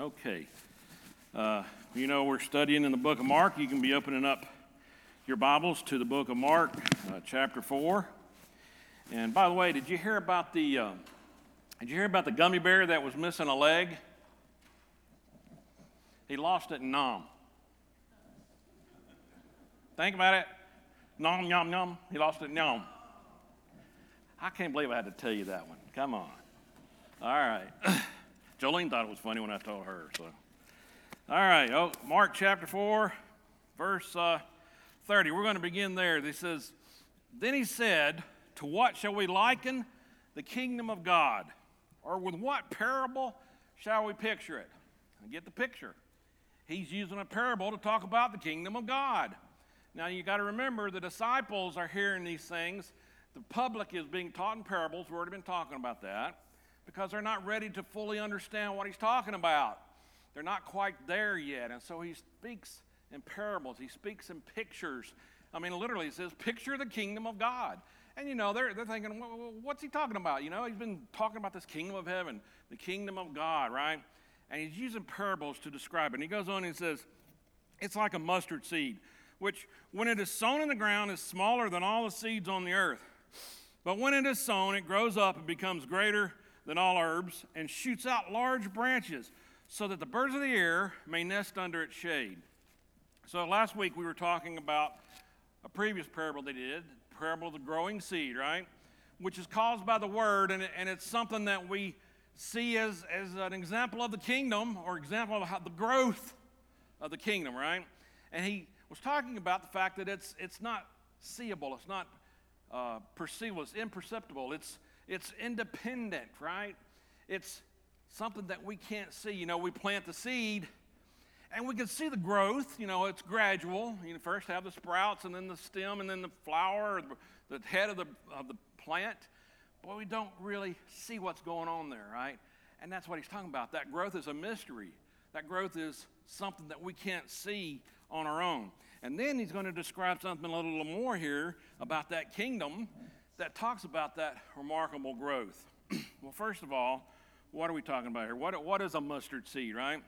Okay. Uh, you know, we're studying in the book of Mark. You can be opening up your Bibles to the book of Mark, uh, chapter 4. And by the way, did you hear about the uh, did you hear about the gummy bear that was missing a leg? He lost it in. Think about it. Nom, yum, yum. He lost it in. I can't believe I had to tell you that one. Come on. All right. Jolene thought it was funny when I told her. So, all right. Oh, Mark chapter four, verse uh, thirty. We're going to begin there. He says, "Then he said, To what shall we liken the kingdom of God, or with what parable shall we picture it?" I get the picture. He's using a parable to talk about the kingdom of God. Now you got to remember the disciples are hearing these things. The public is being taught in parables. We've already been talking about that because they're not ready to fully understand what he's talking about. They're not quite there yet. And so he speaks in parables, he speaks in pictures. I mean, literally, he says, Picture the kingdom of God. And you know, they're, they're thinking, What's he talking about? You know, he's been talking about this kingdom of heaven, the kingdom of God, right? And he's using parables to describe it. And he goes on and says, It's like a mustard seed, which, when it is sown in the ground, is smaller than all the seeds on the earth. But when it is sown, it grows up and becomes greater than all herbs and shoots out large branches so that the birds of the air may nest under its shade. So last week we were talking about a previous parable they did, the parable of the growing seed, right? Which is caused by the word, and, and it's something that we see as, as an example of the kingdom or example of how, the growth of the kingdom, right? And he was talking about the fact that it's, it's not seeable, it's not uh, perceivable, it's imperceptible, it's, it's independent, right? It's something that we can't see. You know, we plant the seed and we can see the growth. You know, it's gradual. You first have the sprouts and then the stem and then the flower, the head of the, of the plant. But we don't really see what's going on there, right? And that's what he's talking about. That growth is a mystery. That growth is something that we can't see on our own. And then he's going to describe something a little more here about that kingdom that talks about that remarkable growth. well, first of all, what are we talking about here? What, what is a mustard seed, right?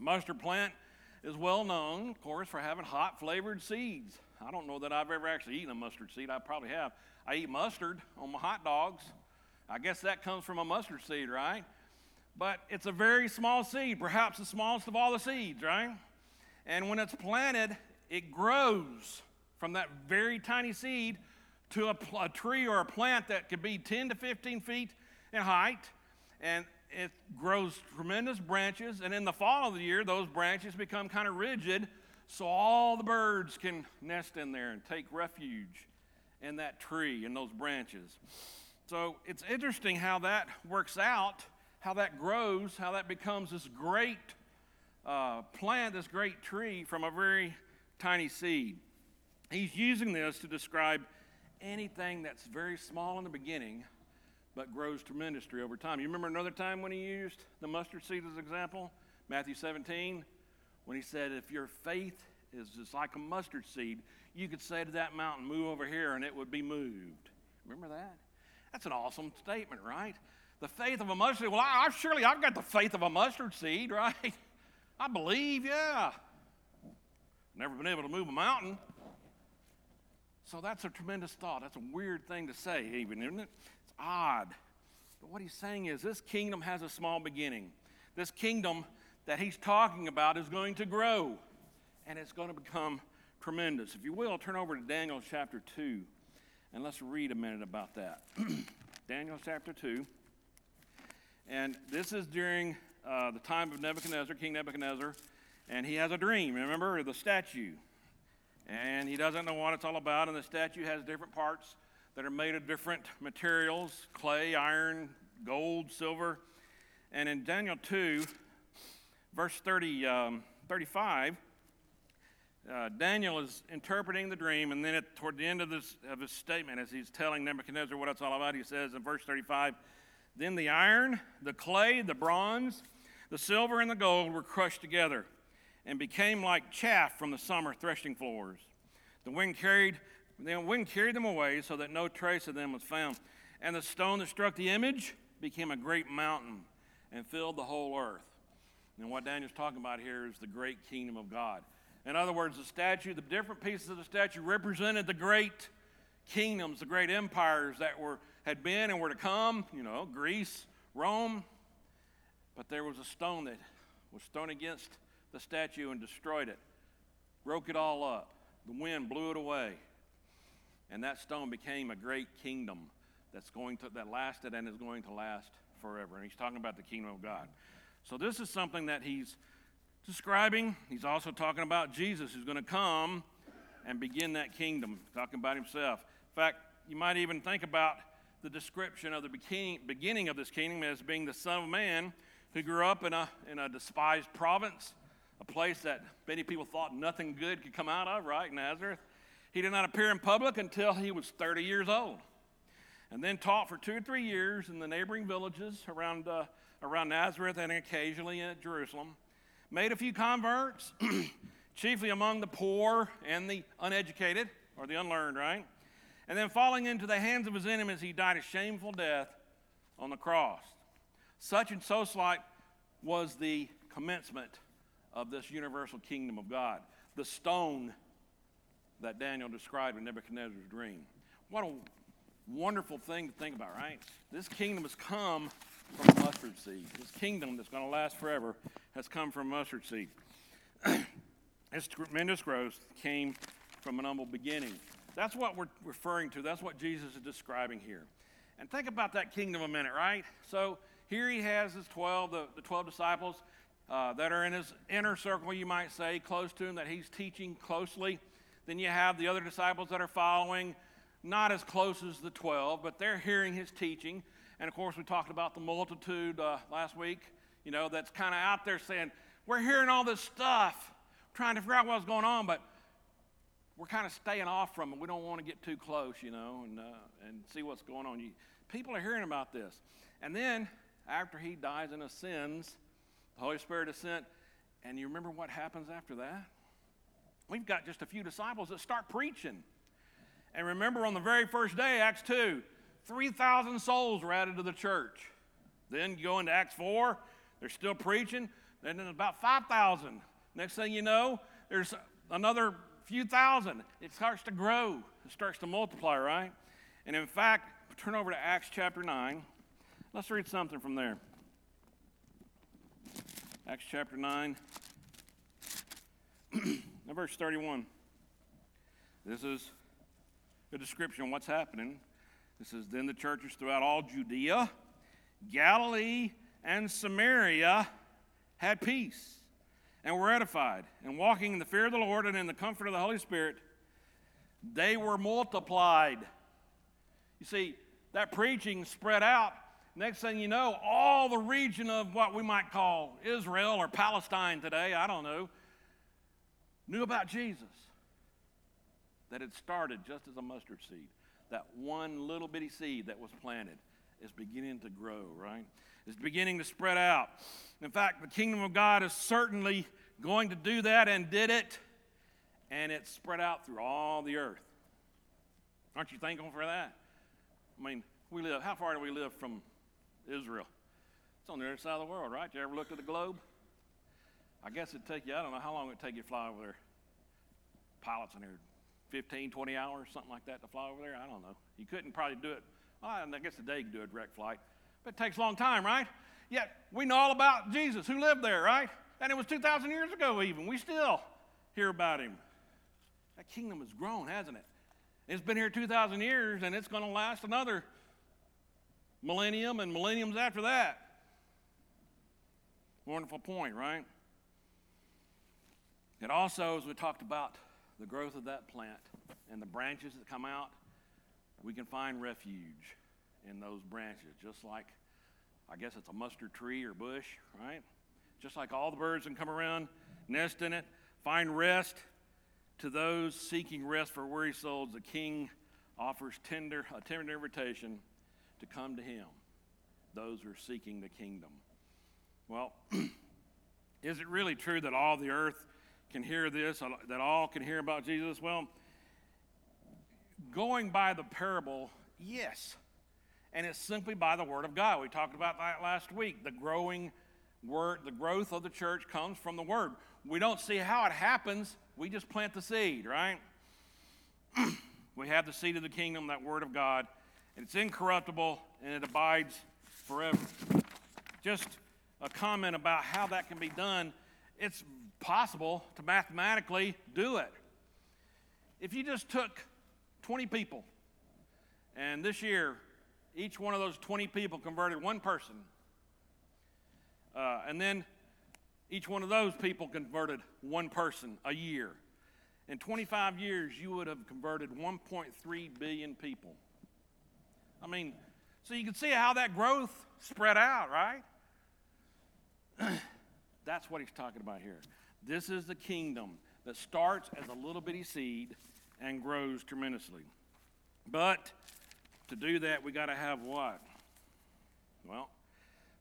Mustard plant is well known, of course, for having hot flavored seeds. I don't know that I've ever actually eaten a mustard seed. I probably have. I eat mustard on my hot dogs. I guess that comes from a mustard seed, right? But it's a very small seed, perhaps the smallest of all the seeds, right? And when it's planted, it grows from that very tiny seed to a, a tree or a plant that could be 10 to 15 feet in height, and it grows tremendous branches. And in the fall of the year, those branches become kind of rigid, so all the birds can nest in there and take refuge in that tree and those branches. So it's interesting how that works out, how that grows, how that becomes this great uh, plant, this great tree from a very tiny seed. He's using this to describe anything that's very small in the beginning but grows tremendously over time. You remember another time when he used the mustard seed as an example? Matthew 17, when he said, If your faith is just like a mustard seed, you could say to that mountain, Move over here, and it would be moved. Remember that? That's an awesome statement, right? The faith of a mustard seed. Well, I, I surely I've got the faith of a mustard seed, right? I believe, yeah. Never been able to move a mountain. So that's a tremendous thought. That's a weird thing to say, even, isn't it? It's odd. But what he's saying is this kingdom has a small beginning. This kingdom that he's talking about is going to grow, and it's going to become tremendous. If you will, turn over to Daniel chapter 2, and let's read a minute about that. Daniel chapter 2. And this is during uh, the time of Nebuchadnezzar, King Nebuchadnezzar, and he has a dream. Remember the statue and he doesn't know what it's all about. And the statue has different parts that are made of different materials clay, iron, gold, silver. And in Daniel 2, verse 30, um, 35, uh, Daniel is interpreting the dream, and then at, toward the end of, this, of his statement, as he's telling Nebuchadnezzar what it's all about, he says in verse 35 Then the iron, the clay, the bronze, the silver, and the gold were crushed together and became like chaff from the summer threshing floors. The wind carried, the wind carried them away so that no trace of them was found. And the stone that struck the image became a great mountain and filled the whole earth. And what Daniel's talking about here is the great kingdom of God. In other words, the statue, the different pieces of the statue represented the great kingdoms, the great empires that were had been and were to come, you know, Greece, Rome. But there was a stone that was thrown against the statue and destroyed it, broke it all up. The wind blew it away. And that stone became a great kingdom that's going to that lasted and is going to last forever. And he's talking about the kingdom of God. So this is something that he's describing. He's also talking about Jesus who's going to come and begin that kingdom, talking about himself. In fact, you might even think about the description of the beginning of this kingdom as being the Son of Man who grew up in a, in a despised province, a place that many people thought nothing good could come out of, right? Nazareth. He did not appear in public until he was 30 years old. And then taught for two or three years in the neighboring villages around, uh, around Nazareth and occasionally at Jerusalem. Made a few converts, chiefly among the poor and the uneducated or the unlearned, right? And then falling into the hands of his enemies, he died a shameful death on the cross. Such and so slight was the commencement of this universal kingdom of God. The stone that Daniel described in Nebuchadnezzar's dream. What a wonderful thing to think about, right? This kingdom has come from mustard seed. This kingdom that's going to last forever has come from mustard seed. this tremendous growth came from an humble beginning. That's what we're referring to. That's what Jesus is describing here. And think about that kingdom a minute, right? So here he has his 12, the, the 12 disciples uh, that are in his inner circle, you might say, close to him, that he's teaching closely. Then you have the other disciples that are following, not as close as the 12, but they're hearing his teaching. And of course, we talked about the multitude uh, last week, you know, that's kind of out there saying, We're hearing all this stuff, trying to figure out what's going on, but we're kind of staying off from it. We don't want to get too close, you know, and, uh, and see what's going on. You, people are hearing about this. And then, after he dies and ascends, the Holy Spirit is sent. And you remember what happens after that? We've got just a few disciples that start preaching. And remember on the very first day, Acts 2, 3,000 souls were added to the church. Then you go into Acts 4, they're still preaching. Then about 5,000. Next thing you know, there's another few thousand. It starts to grow, it starts to multiply, right? And in fact, turn over to Acts chapter 9. Let's read something from there. Acts chapter 9, verse 31. This is a description of what's happening. This is then the churches throughout all Judea, Galilee, and Samaria had peace and were edified. And walking in the fear of the Lord and in the comfort of the Holy Spirit, they were multiplied. You see, that preaching spread out. Next thing you know, all the region of what we might call Israel or Palestine today, I don't know, knew about Jesus. That had started just as a mustard seed. That one little bitty seed that was planted is beginning to grow, right? It's beginning to spread out. In fact, the kingdom of God is certainly going to do that and did it, and it spread out through all the earth. Aren't you thankful for that? I mean, we live, how far do we live from Israel? It's on the other side of the world, right? You ever looked at the globe? I guess it'd take you, I don't know how long it'd take you to fly over there. Pilots in there, 15, 20 hours, something like that to fly over there. I don't know. You couldn't probably do it. Well, I guess a day you could do a direct flight, but it takes a long time, right? Yet we know all about Jesus who lived there, right? And it was 2,000 years ago, even. We still hear about him. That kingdom has grown, hasn't it? It's been here 2,000 years, and it's going to last another millennium and millenniums after that. Wonderful point, right? It also, as we talked about the growth of that plant and the branches that come out, we can find refuge in those branches, just like I guess it's a mustard tree or bush, right? Just like all the birds can come around, nest in it, find rest. To those seeking rest for weary souls, the king offers tender, a tender invitation to come to him, those who are seeking the kingdom. Well, is it really true that all the earth can hear this, that all can hear about Jesus? Well, going by the parable, yes. And it's simply by the word of God. We talked about that last week, the growing word, the growth of the church comes from the word. We don't see how it happens, we just plant the seed, right? we have the seed of the kingdom, that word of God, and it's incorruptible and it abides forever. Just a comment about how that can be done. It's possible to mathematically do it. If you just took 20 people, and this year, each one of those 20 people converted one person, uh, and then each one of those people converted one person a year. In 25 years, you would have converted 1.3 billion people. I mean, so you can see how that growth spread out, right? That's what he's talking about here. This is the kingdom that starts as a little bitty seed and grows tremendously. But to do that, we got to have what? Well,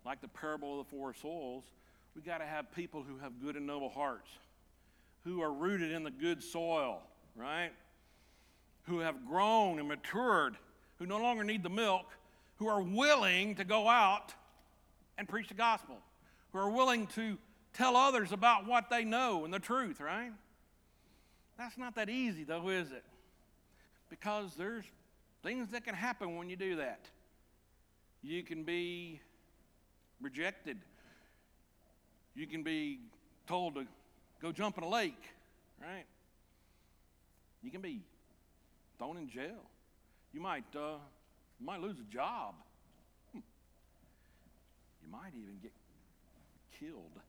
like the parable of the four soils, we got to have people who have good and noble hearts, who are rooted in the good soil, right? Who have grown and matured, who no longer need the milk, who are willing to go out and preach the gospel, who are willing to tell others about what they know and the truth, right? That's not that easy, though, is it? Because there's things that can happen when you do that. You can be rejected, you can be told to go jump in a lake, right? You can be thrown in jail. You might, uh, you might lose a job. Hmm. You might even get killed.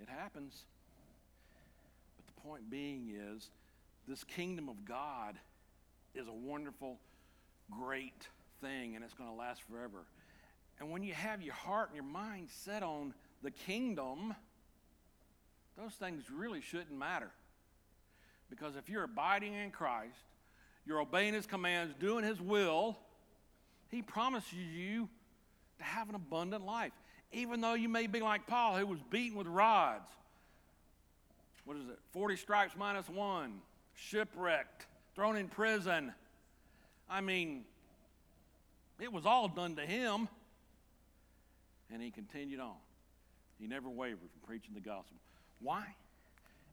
It happens. But the point being is, this kingdom of God is a wonderful, great thing, and it's going to last forever. And when you have your heart and your mind set on the kingdom, those things really shouldn't matter. Because if you're abiding in Christ, you're obeying His commands, doing His will, He promises you to have an abundant life even though you may be like Paul, who was beaten with rods. What is it? 40 stripes minus one, shipwrecked, thrown in prison. I mean, it was all done to him. And he continued on. He never wavered from preaching the gospel. Why?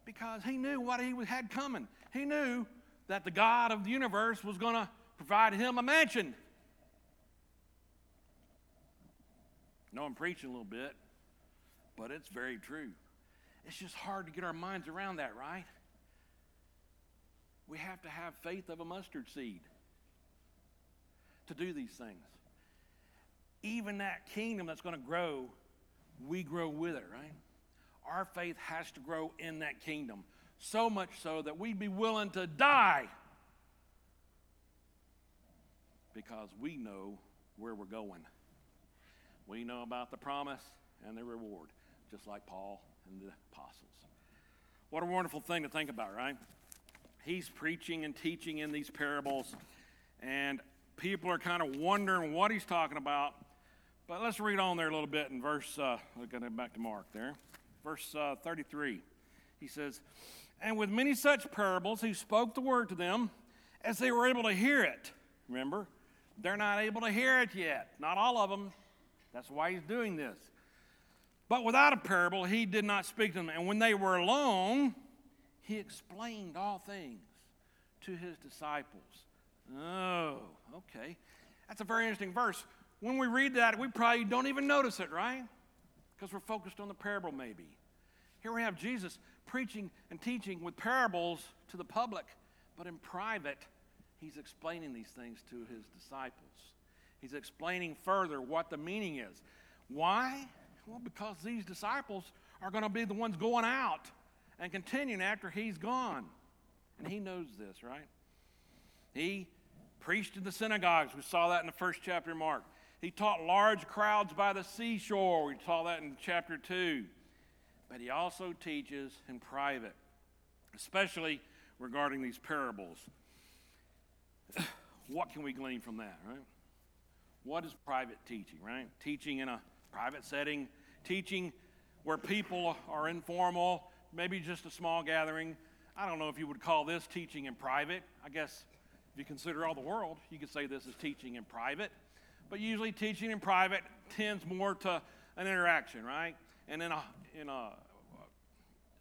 Because he knew what he had coming. He knew that the God of the universe was going to provide him a mansion. I know I'm preaching a little bit, but it's very true. It's just hard to get our minds around that, right? We have to have faith of a mustard seed to do these things. Even that kingdom that's going to grow, we grow with it, right? Our faith has to grow in that kingdom, so much so that we'd be willing to die because we know where we're going. We know about the promise and the reward, just like Paul and the apostles. What a wonderful thing to think about, right? He's preaching and teaching in these parables, and people are kind of wondering what he's talking about. But let's read on there a little bit in verse, uh, looking back to Mark there, verse uh, 33. He says, And with many such parables, he spoke the word to them as they were able to hear it. Remember, they're not able to hear it yet, not all of them. That's why he's doing this. But without a parable, he did not speak to them. And when they were alone, he explained all things to his disciples. Oh, okay. That's a very interesting verse. When we read that, we probably don't even notice it, right? Because we're focused on the parable, maybe. Here we have Jesus preaching and teaching with parables to the public, but in private, he's explaining these things to his disciples. He's explaining further what the meaning is. Why? Well, because these disciples are going to be the ones going out and continuing after he's gone. And he knows this, right? He preached in the synagogues. We saw that in the first chapter of Mark. He taught large crowds by the seashore. We saw that in chapter 2. But he also teaches in private, especially regarding these parables. what can we glean from that, right? What is private teaching, right? Teaching in a private setting, teaching where people are informal, maybe just a small gathering. I don't know if you would call this teaching in private. I guess if you consider all the world, you could say this is teaching in private. But usually, teaching in private tends more to an interaction, right? And in a, in a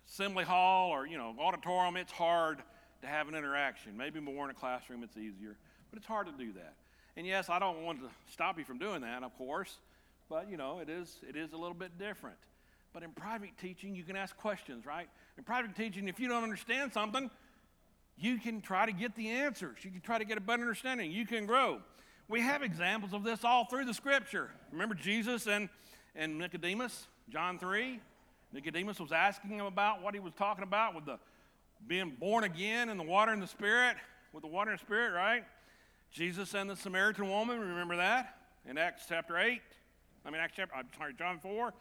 assembly hall or, you know, auditorium, it's hard to have an interaction. Maybe more in a classroom, it's easier, but it's hard to do that. And yes, I don't want to stop you from doing that, of course, but, you know, it is, it is a little bit different. But in private teaching, you can ask questions, right? In private teaching, if you don't understand something, you can try to get the answers. You can try to get a better understanding. You can grow. We have examples of this all through the scripture. Remember Jesus and, and Nicodemus, John 3? Nicodemus was asking him about what he was talking about with the being born again in the water and the spirit, with the water and spirit, right? Jesus and the Samaritan woman, remember that? In Acts chapter 8. I mean, Acts chapter, I'm sorry, John 4.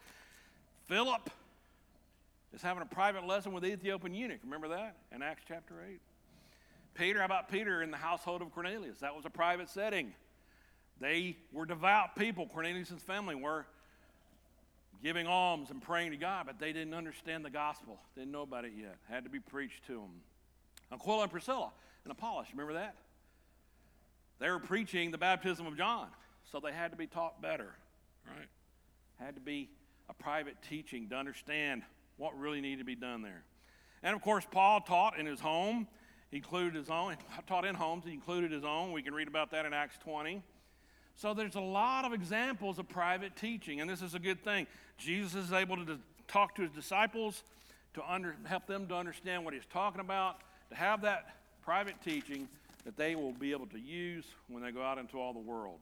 Philip is having a private lesson with the Ethiopian eunuch. Remember that? In Acts chapter 8. Peter, how about Peter in the household of Cornelius? That was a private setting. They were devout people. Cornelius' family were giving alms and praying to God, but they didn't understand the gospel. Didn't know about it yet. Had to be preached to them. Aquila and Priscilla and Apollos, remember that? They were preaching the baptism of John, so they had to be taught better, right? Had to be a private teaching to understand what really needed to be done there. And of course, Paul taught in his home. He included his own, taught in homes, he included his own. We can read about that in Acts 20. So there's a lot of examples of private teaching, and this is a good thing. Jesus is able to talk to his disciples to under, help them to understand what he's talking about, to have that private teaching that they will be able to use when they go out into all the world.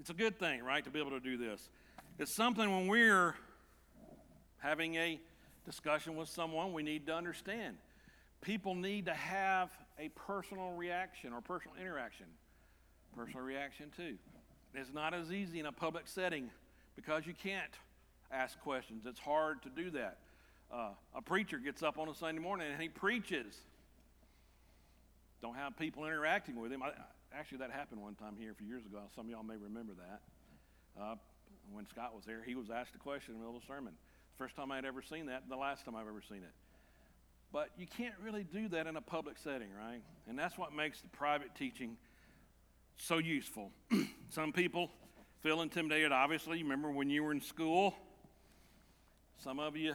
It's a good thing, right, to be able to do this. It's something when we're having a discussion with someone we need to understand. People need to have a personal reaction or personal interaction. Personal reaction, too. It's not as easy in a public setting because you can't ask questions. It's hard to do that. Uh, a preacher gets up on a Sunday morning and he preaches. Don't have people interacting with him. I, actually, that happened one time here a few years ago. Some of y'all may remember that. Uh, when Scott was there, he was asked a question in the middle of the sermon. First time I'd ever seen that, the last time I've ever seen it. But you can't really do that in a public setting, right? And that's what makes the private teaching so useful. Some people feel intimidated, obviously. Remember when you were in school? Some of you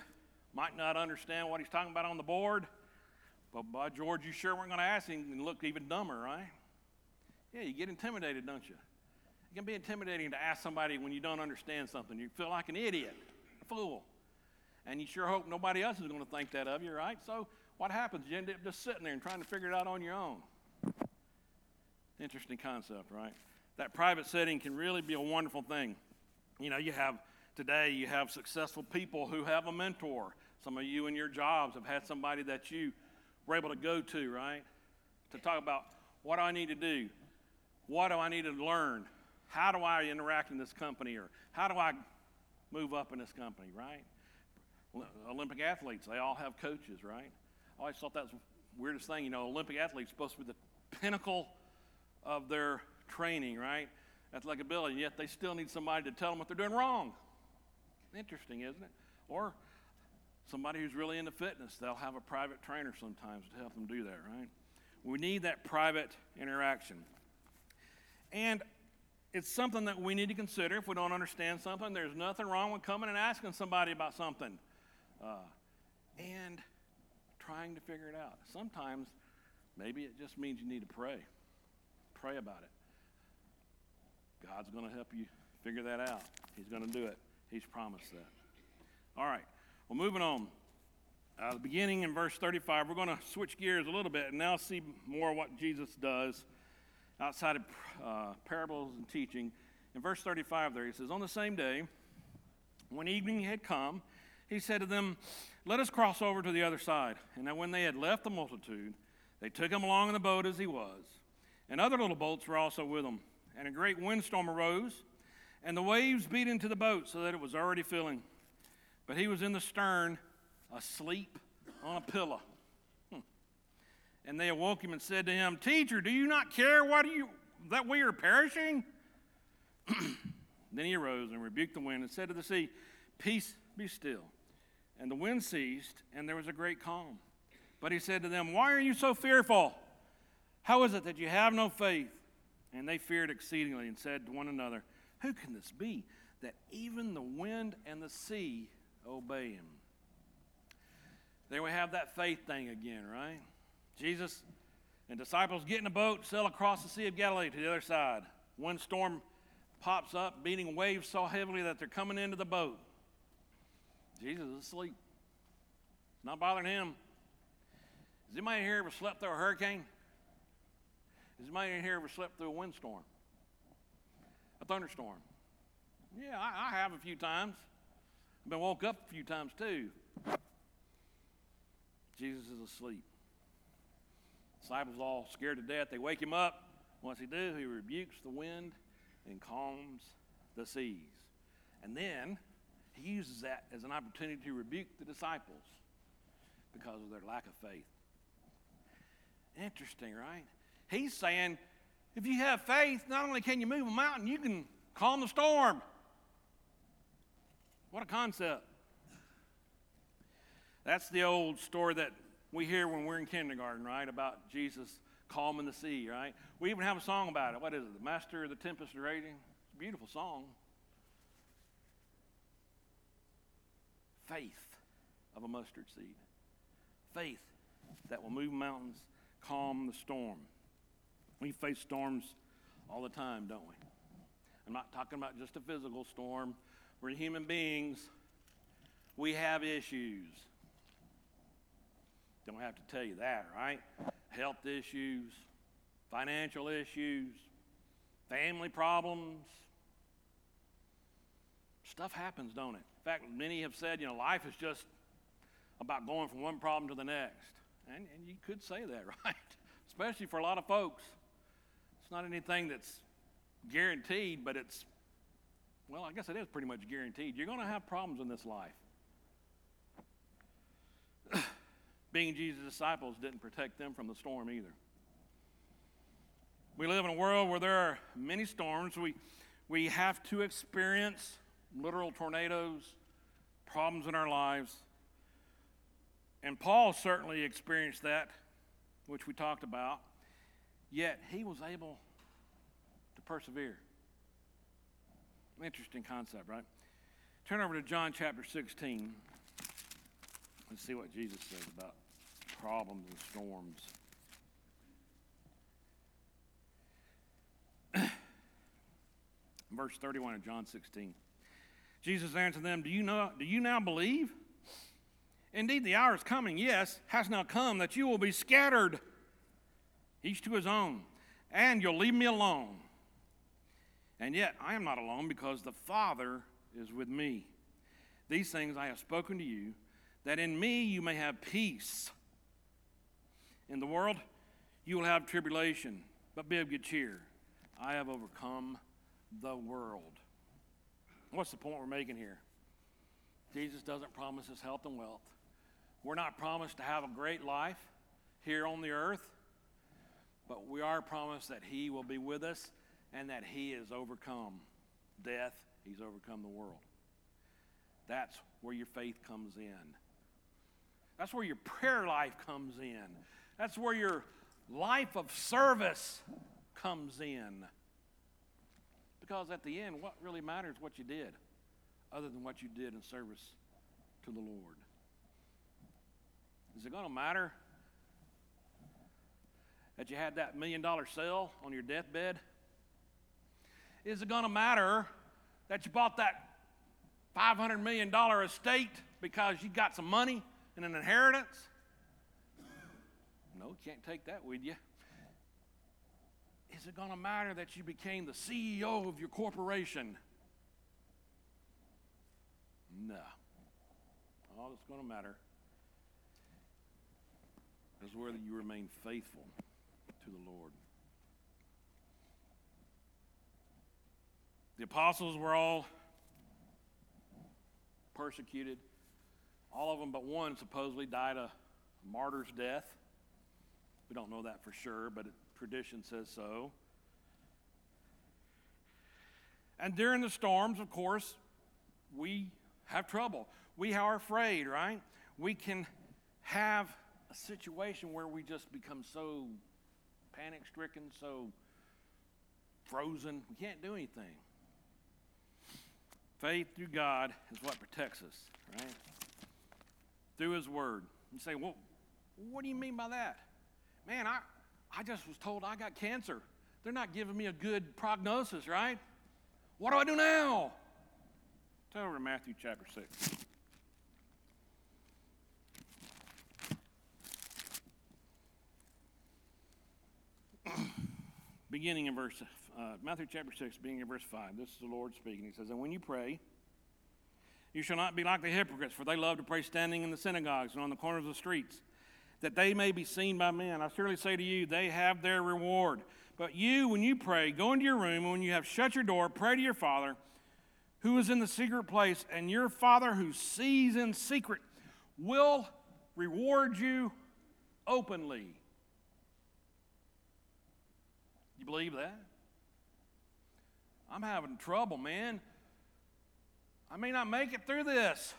might not understand what he's talking about on the board, but by George, you sure weren't going to ask him and look even dumber, right? Yeah, you get intimidated, don't you? It can be intimidating to ask somebody when you don't understand something. You feel like an idiot, a fool. And you sure hope nobody else is going to think that of you, right? So what happens? You end up just sitting there and trying to figure it out on your own. Interesting concept, right? That private setting can really be a wonderful thing. You know, you have today, you have successful people who have a mentor. Some of you in your jobs have had somebody that you were able to go to, right? To talk about what do I need to do? What do I need to learn? How do I interact in this company? Or how do I move up in this company, right? Olympic athletes, they all have coaches, right? I always thought that was the weirdest thing. You know, Olympic athletes supposed to be the pinnacle of their training, right? Athletic ability, and yet they still need somebody to tell them what they're doing wrong. Interesting, isn't it? Or somebody who's really into fitness, they'll have a private trainer sometimes to help them do that, right? We need that private interaction. And it's something that we need to consider if we don't understand something. There's nothing wrong with coming and asking somebody about something uh, and trying to figure it out. Sometimes maybe it just means you need to pray. Pray about it. God's going to help you figure that out. He's going to do it. He's promised that. All right. Well, moving on. Uh, the beginning in verse 35, we're going to switch gears a little bit and now see more what Jesus does outside of uh, parables and teaching. In verse 35, there he says, On the same day, when evening had come, he said to them, Let us cross over to the other side. And now, when they had left the multitude, they took him along in the boat as he was. And other little boats were also with them. And a great windstorm arose, and the waves beat into the boat so that it was already filling. But he was in the stern, asleep on a pillow. Hmm. And they awoke him and said to him, Teacher, do you not care what you, that we are perishing? then he arose and rebuked the wind and said to the sea, Peace, be still. And the wind ceased, and there was a great calm. But he said to them, Why are you so fearful? How is it that you have no faith? And they feared exceedingly and said to one another, Who can this be that even the wind and the sea obey him. There we have that faith thing again, right? Jesus and disciples get in a boat, sail across the Sea of Galilee to the other side. One storm pops up, beating waves so heavily that they're coming into the boat. Jesus is asleep. It's not bothering him. Has anybody here ever slept through a hurricane? Has anybody in here ever slept through a windstorm? A thunderstorm? Yeah, I, I have a few times. I've been woke up a few times too. Jesus is asleep. Disciples all scared to death. They wake him up. What's he do? He rebukes the wind and calms the seas. And then he uses that as an opportunity to rebuke the disciples because of their lack of faith. Interesting, right? He's saying, if you have faith, not only can you move a mountain, you can calm the storm. What a concept. That's the old story that we hear when we're in kindergarten, right? About Jesus calming the sea, right? We even have a song about it. What is it? The Master of the Tempest Raging? It's a beautiful song. Faith of a mustard seed. Faith that will move mountains, calm the storm. We face storms all the time, don't we? I'm not talking about just a physical storm. We're human beings. We have issues. Don't have to tell you that, right? Health issues, financial issues, family problems. Stuff happens, don't it? In fact, many have said, you know, life is just about going from one problem to the next. And, and you could say that, right? Especially for a lot of folks. It's not anything that's guaranteed, but it's, well, I guess it is pretty much guaranteed. You're going to have problems in this life. being Jesus' disciples didn't protect them from the storm either. We live in a world where there are many storms. We, we have to experience literal tornadoes, problems in our lives. And Paul certainly experienced that, which we talked about, yet he was able to persevere. Interesting concept, right? Turn over to John chapter 16 Let's see what Jesus says about problems and storms. Verse 31 of John 16. Jesus answered them, Do you know do you now believe? Indeed, the hour is coming, yes, has now come that you will be scattered, each to his own, and you'll leave me alone. And yet I am not alone because the Father is with me. These things I have spoken to you, that in me you may have peace. In the world, you will have tribulation, but be of good cheer. I have overcome the world. What's the point we're making here? Jesus doesn't promise us health and wealth. We're not promised to have a great life here on the earth, but we are promised that He will be with us and that He has overcome death, He's overcome the world. That's where your faith comes in. That's where your prayer life comes in. That's where your life of service comes in. Because at the end, what really matters what you did, other than what you did in service to the Lord. Is it going to matter that you had that million dollar sale on your deathbed? Is it going to matter that you bought that $500 million estate because you got some money and an inheritance? No, you can't take that with you. Is it going to matter that you became the CEO of your corporation? No. All that's going to matter is whether you remain faithful to the Lord. The apostles were all persecuted. All of them but one supposedly died a martyr's death. We don't know that for sure, but tradition says so. And during the storms, of course, we have trouble. We are afraid, right? We can have a situation where we just become so panic stricken, so frozen, we can't do anything. Faith through God is what protects us, right? Through His Word. You say, well, what do you mean by that? Man, I, I just was told I got cancer. They're not giving me a good prognosis, right? What do I do now? Turn over to Matthew chapter 6. Beginning in verse, uh, Matthew chapter 6, beginning in verse 5. This is the Lord speaking. He says, And when you pray, you shall not be like the hypocrites, for they love to pray standing in the synagogues and on the corners of the streets, that they may be seen by men. I surely say to you, they have their reward. But you, when you pray, go into your room, and when you have shut your door, pray to your Father who is in the secret place, and your Father who sees in secret will reward you openly. You believe that? I'm having trouble, man. I may not make it through this.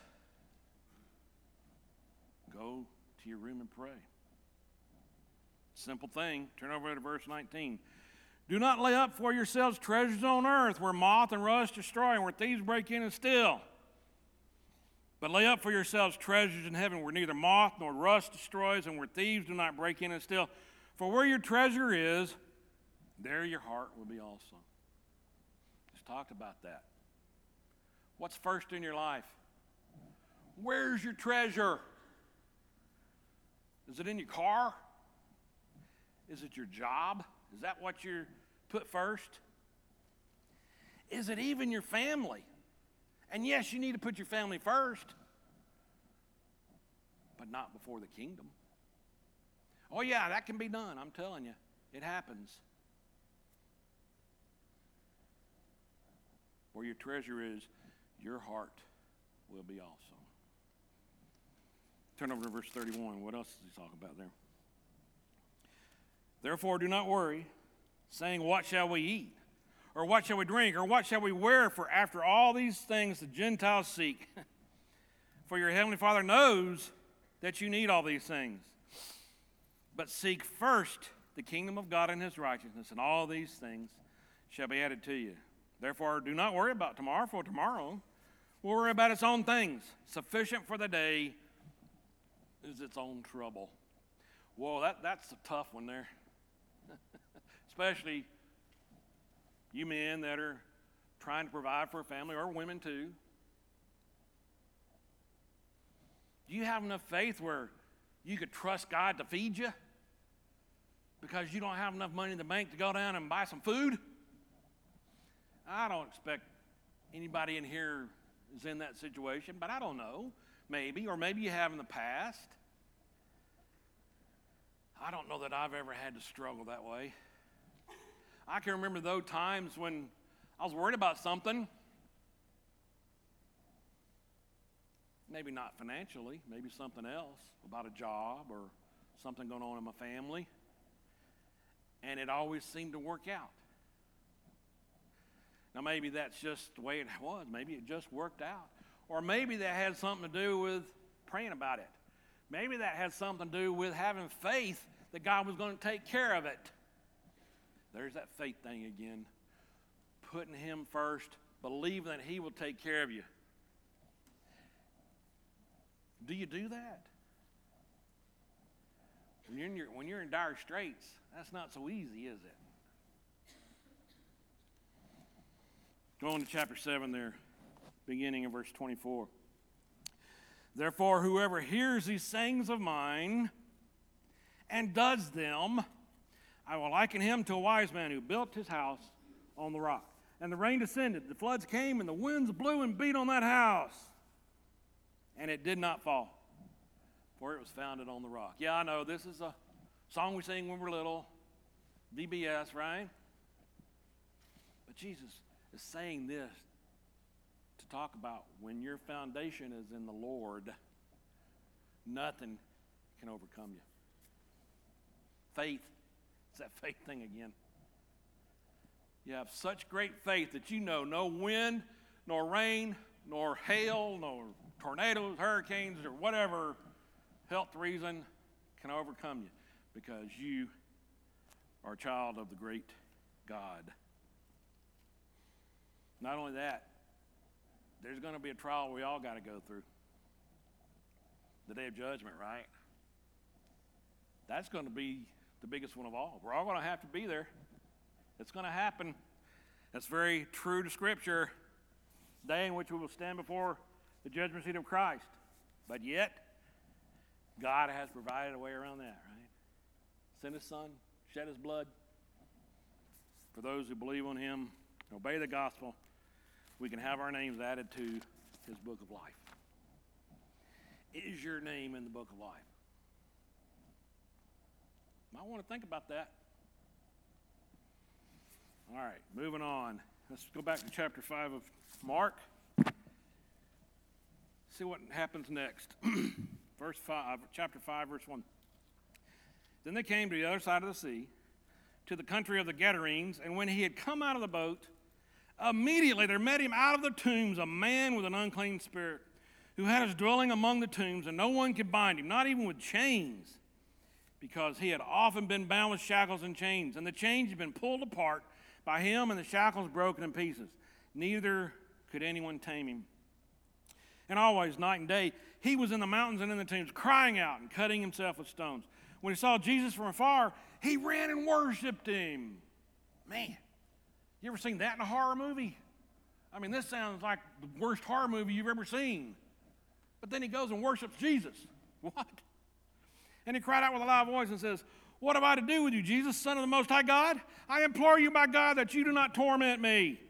Go to your room and pray. Simple thing. Turn over to verse 19. Do not lay up for yourselves treasures on earth where moth and rust destroy and where thieves break in and steal. But lay up for yourselves treasures in heaven where neither moth nor rust destroys and where thieves do not break in and steal. For where your treasure is, there your heart will be also. Just talked about that. What's first in your life? Where's your treasure? Is it in your car? Is it your job? Is that what you put first? Is it even your family? And yes, you need to put your family first, but not before the kingdom. Oh, yeah, that can be done. I'm telling you, it happens. Where your treasure is, your heart will be also. Turn over to verse 31. What else does he talk about there? Therefore, do not worry, saying, What shall we eat? Or what shall we drink? Or what shall we wear? For after all these things the Gentiles seek. For your heavenly Father knows that you need all these things. But seek first the kingdom of God and his righteousness, and all these things shall be added to you. Therefore, do not worry about tomorrow, for tomorrow will worry about its own things. Sufficient for the day is its own trouble. Whoa, that, that's a tough one there. Especially you men that are trying to provide for a family, or women too. Do you have enough faith where you could trust God to feed you? Because you don't have enough money in the bank to go down and buy some food? I don't expect anybody in here is in that situation, but I don't know. Maybe, or maybe you have in the past. I don't know that I've ever had to struggle that way. I can remember those times when I was worried about something. Maybe not financially, maybe something else, about a job or something going on in my family. And it always seemed to work out. Now, maybe that's just the way it was. Maybe it just worked out. Or maybe that had something to do with praying about it. Maybe that had something to do with having faith that God was going to take care of it. There's that faith thing again. Putting Him first, believing that He will take care of you. Do you do that? When you're in, your, when you're in dire straits, that's not so easy, is it? Go on to chapter 7 there, beginning in verse 24. Therefore, whoever hears these sayings of mine and does them, I will liken him to a wise man who built his house on the rock. And the rain descended, the floods came, and the winds blew and beat on that house. And it did not fall, for it was founded on the rock. Yeah, I know, this is a song we sing when we're little, VBS, right? But Jesus is saying this to talk about when your foundation is in the Lord, nothing can overcome you. Faith, it's that faith thing again. You have such great faith that you know no wind, nor rain, nor hail, nor tornadoes, hurricanes, or whatever health reason can overcome you because you are a child of the great God. Not only that, there's going to be a trial we all got to go through. The day of judgment, right? That's going to be the biggest one of all. We're all going to have to be there. It's going to happen. That's very true to Scripture. Day in which we will stand before the judgment seat of Christ. But yet, God has provided a way around that, right? Sent His Son, shed His blood. For those who believe on Him, obey the gospel, we can have our names added to His book of life. Is your name in the book of life? I want to think about that. All right, moving on. Let's go back to chapter 5 of Mark. See what happens next. verse 5, chapter 5, verse 1. Then they came to the other side of the sea, to the country of the Gadarenes, and when he had come out of the boat, immediately there met him out of the tombs a man with an unclean spirit, who had his dwelling among the tombs, and no one could bind him, not even with chains because he had often been bound with shackles and chains, and the chains had been pulled apart by him and the shackles broken in pieces. Neither could anyone tame him. And always, night and day, he was in the mountains and in the tombs, crying out and cutting himself with stones. When he saw Jesus from afar, he ran and worshiped him. Man, you ever seen that in a horror movie? I mean, this sounds like the worst horror movie you've ever seen. But then he goes and worships Jesus. What? And he cried out with a loud voice and says, What have I to do with you, Jesus, Son of the Most High God? I implore you, by God, that you do not torment me.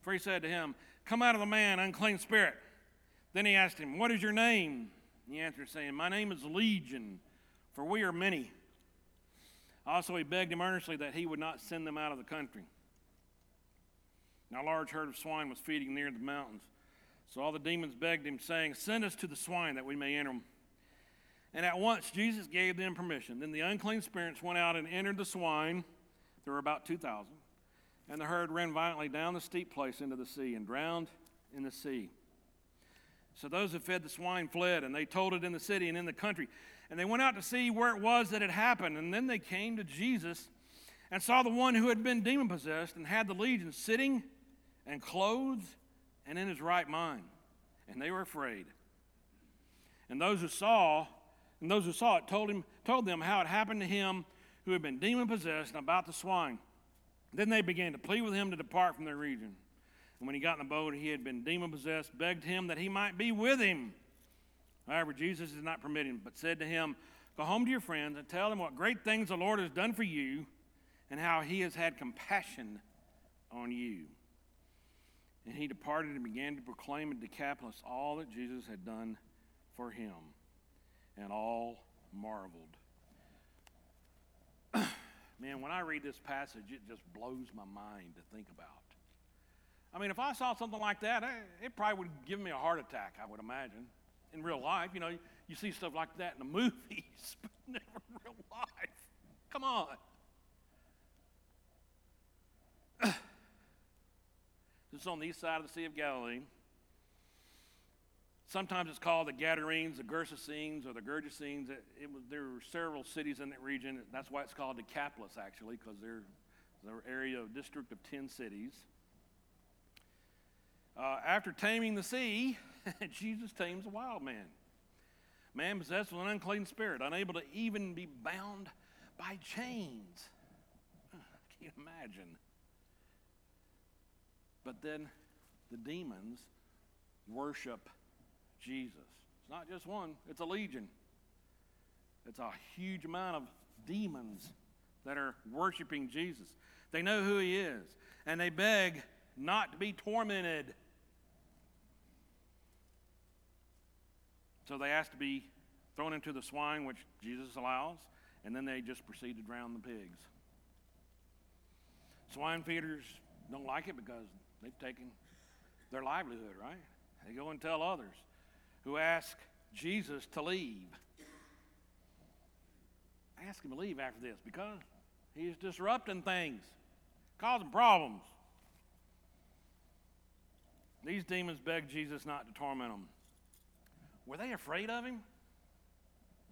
For he said to him, Come out of the man, unclean spirit. Then he asked him, What is your name? And He answered, saying, My name is Legion, for we are many. Also, he begged him earnestly that he would not send them out of the country. Now, a large herd of swine was feeding near the mountains. So all the demons begged him, saying, Send us to the swine that we may enter them. And at once Jesus gave them permission. Then the unclean spirits went out and entered the swine. There were about 2,000. And the herd ran violently down the steep place into the sea and drowned in the sea. So those who fed the swine fled, and they told it in the city and in the country. And they went out to see where it was that had happened. And then they came to Jesus and saw the one who had been demon possessed and had the legion sitting and clothed and in his right mind. And they were afraid. And those who saw and those who saw it told, him, told them how it happened to him who had been demon possessed and about the swine. Then they began to plead with him to depart from their region. And when he got in the boat, he had been demon possessed, begged him that he might be with him. However, Jesus did not permit him, but said to him, Go home to your friends and tell them what great things the Lord has done for you and how he has had compassion on you. And he departed and began to proclaim in Decapolis all that Jesus had done for him and all marveled. Man, when I read this passage, it just blows my mind to think about. I mean, if I saw something like that, eh, it probably would give me a heart attack, I would imagine. In real life, you know, you see stuff like that in the movies, but never in real life. Come on. this is on the east side of the Sea of Galilee. Sometimes it's called the Gadarenes, the Gerasenes, or the Gergesenes. It, it there were several cities in that region. That's why it's called Decapolis, actually, because they're the area of district of 10 cities. Uh, after taming the sea, Jesus tames a wild man. Man possessed with an unclean spirit, unable to even be bound by chains. I can't imagine. But then the demons worship Jesus. It's not just one, it's a legion. It's a huge amount of demons that are worshiping Jesus. They know who he is, and they beg not to be tormented. So they asked to be thrown into the swine, which Jesus allows, and then they just proceed to drown the pigs. Swine feeders don't like it because they've taken their livelihood, right? They go and tell others who ask Jesus to leave. Ask him to leave after this because he's disrupting things, causing problems. These demons beg Jesus not to torment them. Were they afraid of him?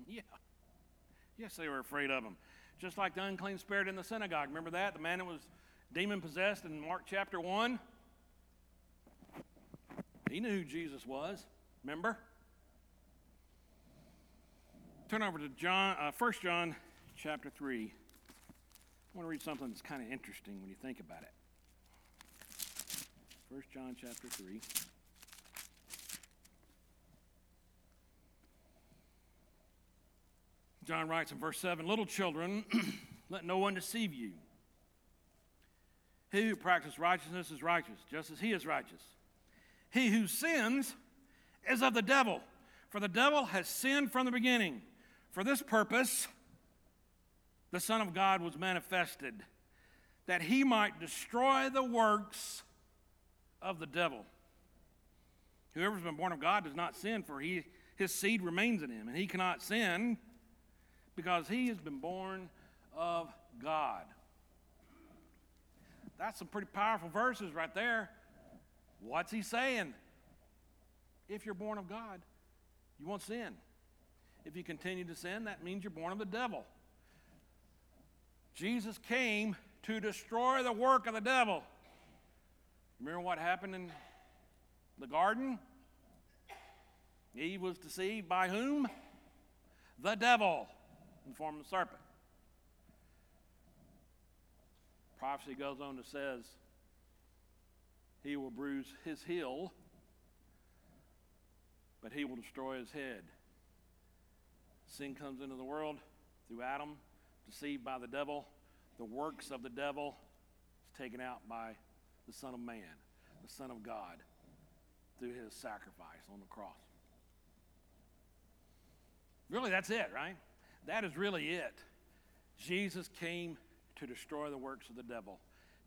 Yeah. Yes, they were afraid of him. Just like the unclean spirit in the synagogue. Remember that? The man that was demon possessed in Mark chapter 1? He knew who Jesus was. Remember? Turn over to John, uh, 1 John chapter 3. I want to read something that's kind of interesting when you think about it. 1 John chapter 3. John writes in verse 7 Little children, let no one deceive you. He who practices righteousness is righteous, just as he is righteous. He who sins is of the devil, for the devil has sinned from the beginning. For this purpose, the Son of God was manifested, that he might destroy the works of the devil. Whoever's been born of God does not sin, for he, his seed remains in him, and he cannot sin because he has been born of God. That's some pretty powerful verses right there. What's he saying? If you're born of God, you won't sin. If you continue to sin, that means you're born of the devil. Jesus came to destroy the work of the devil. Remember what happened in the garden? Eve was deceived by whom? The devil in the form of a serpent. Prophecy goes on to says, he will bruise his heel, but he will destroy his head. Sin comes into the world through Adam, deceived by the devil. The works of the devil is taken out by the Son of Man, the Son of God, through his sacrifice on the cross. Really, that's it, right? That is really it. Jesus came to destroy the works of the devil,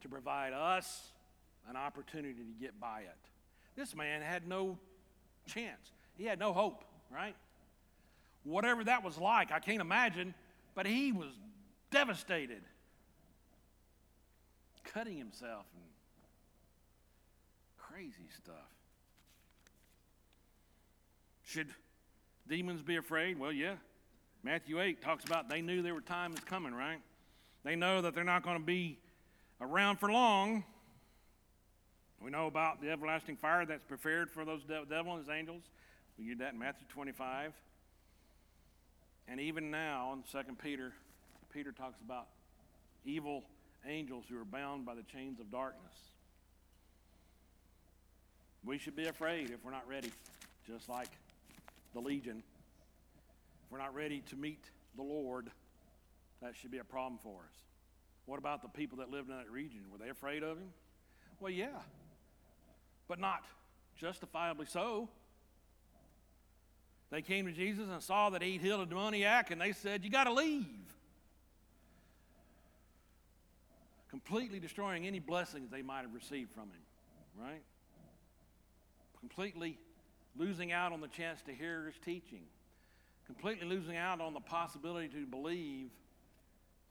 to provide us an opportunity to get by it. This man had no chance, he had no hope, right? Whatever that was like, I can't imagine, but he was devastated, cutting himself and crazy stuff. Should demons be afraid? Well, yeah. Matthew 8 talks about they knew there were times coming, right? They know that they're not going to be around for long. We know about the everlasting fire that's prepared for those de- devil and his angels. We read that in Matthew 25. And even now in 2 Peter, Peter talks about evil angels who are bound by the chains of darkness. We should be afraid if we're not ready, just like the legion. If we're not ready to meet the Lord, that should be a problem for us. What about the people that lived in that region? Were they afraid of him? Well, yeah, but not justifiably so. They came to Jesus and saw that he'd healed a demoniac, and they said, You got to leave. Completely destroying any blessings they might have received from him, right? Completely losing out on the chance to hear his teaching completely losing out on the possibility to believe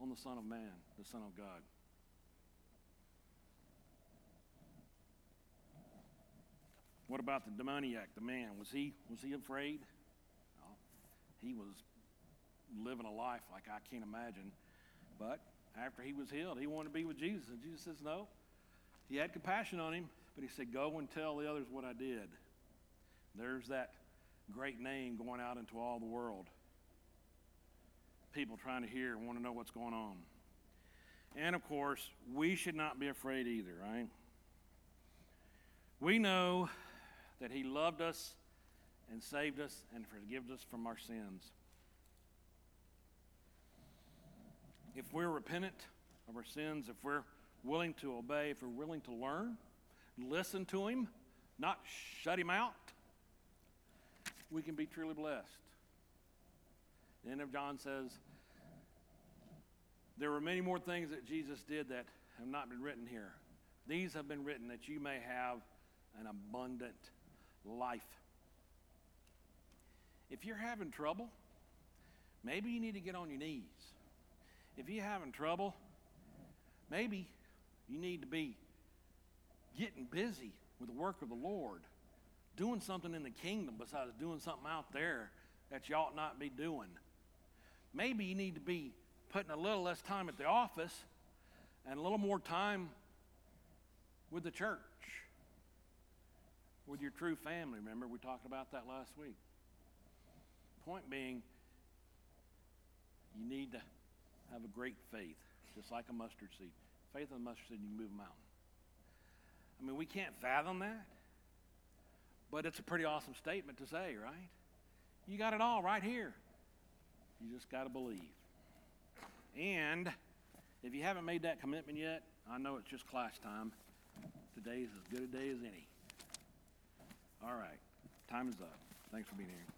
on the Son of Man, the Son of God. What about the demoniac, the man? Was he, was he afraid? No. He was living a life like I can't imagine. But after he was healed, he wanted to be with Jesus. And Jesus says, No. He had compassion on him, but he said, Go and tell the others what I did. There's that great name going out into all the world. People trying to hear want to know what's going on. And of course, we should not be afraid either, right? We know that He loved us and saved us and forgives us from our sins. If we're repentant of our sins, if we're willing to obey, if we're willing to learn, listen to Him, not shut Him out, we can be truly blessed. The end of John says, There were many more things that Jesus did that have not been written here. These have been written that you may have an abundant life. If you're having trouble, maybe you need to get on your knees. If you're having trouble, maybe you need to be getting busy with the work of the Lord doing something in the kingdom besides doing something out there that you ought not be doing. Maybe you need to be putting a little less time at the office and a little more time with the church. with your true family. Remember, we talked about that last week. Point being, you need to have a great faith, just like a mustard seed. Faith in a mustard seed, you can move a mountain. I mean, we can't fathom that, but it's a pretty awesome statement to say, right? You got it all right here. You just got to believe. And if you haven't made that commitment yet, I know it's just class time. Today's as good a day as any. All right, time is up. Thanks for being here.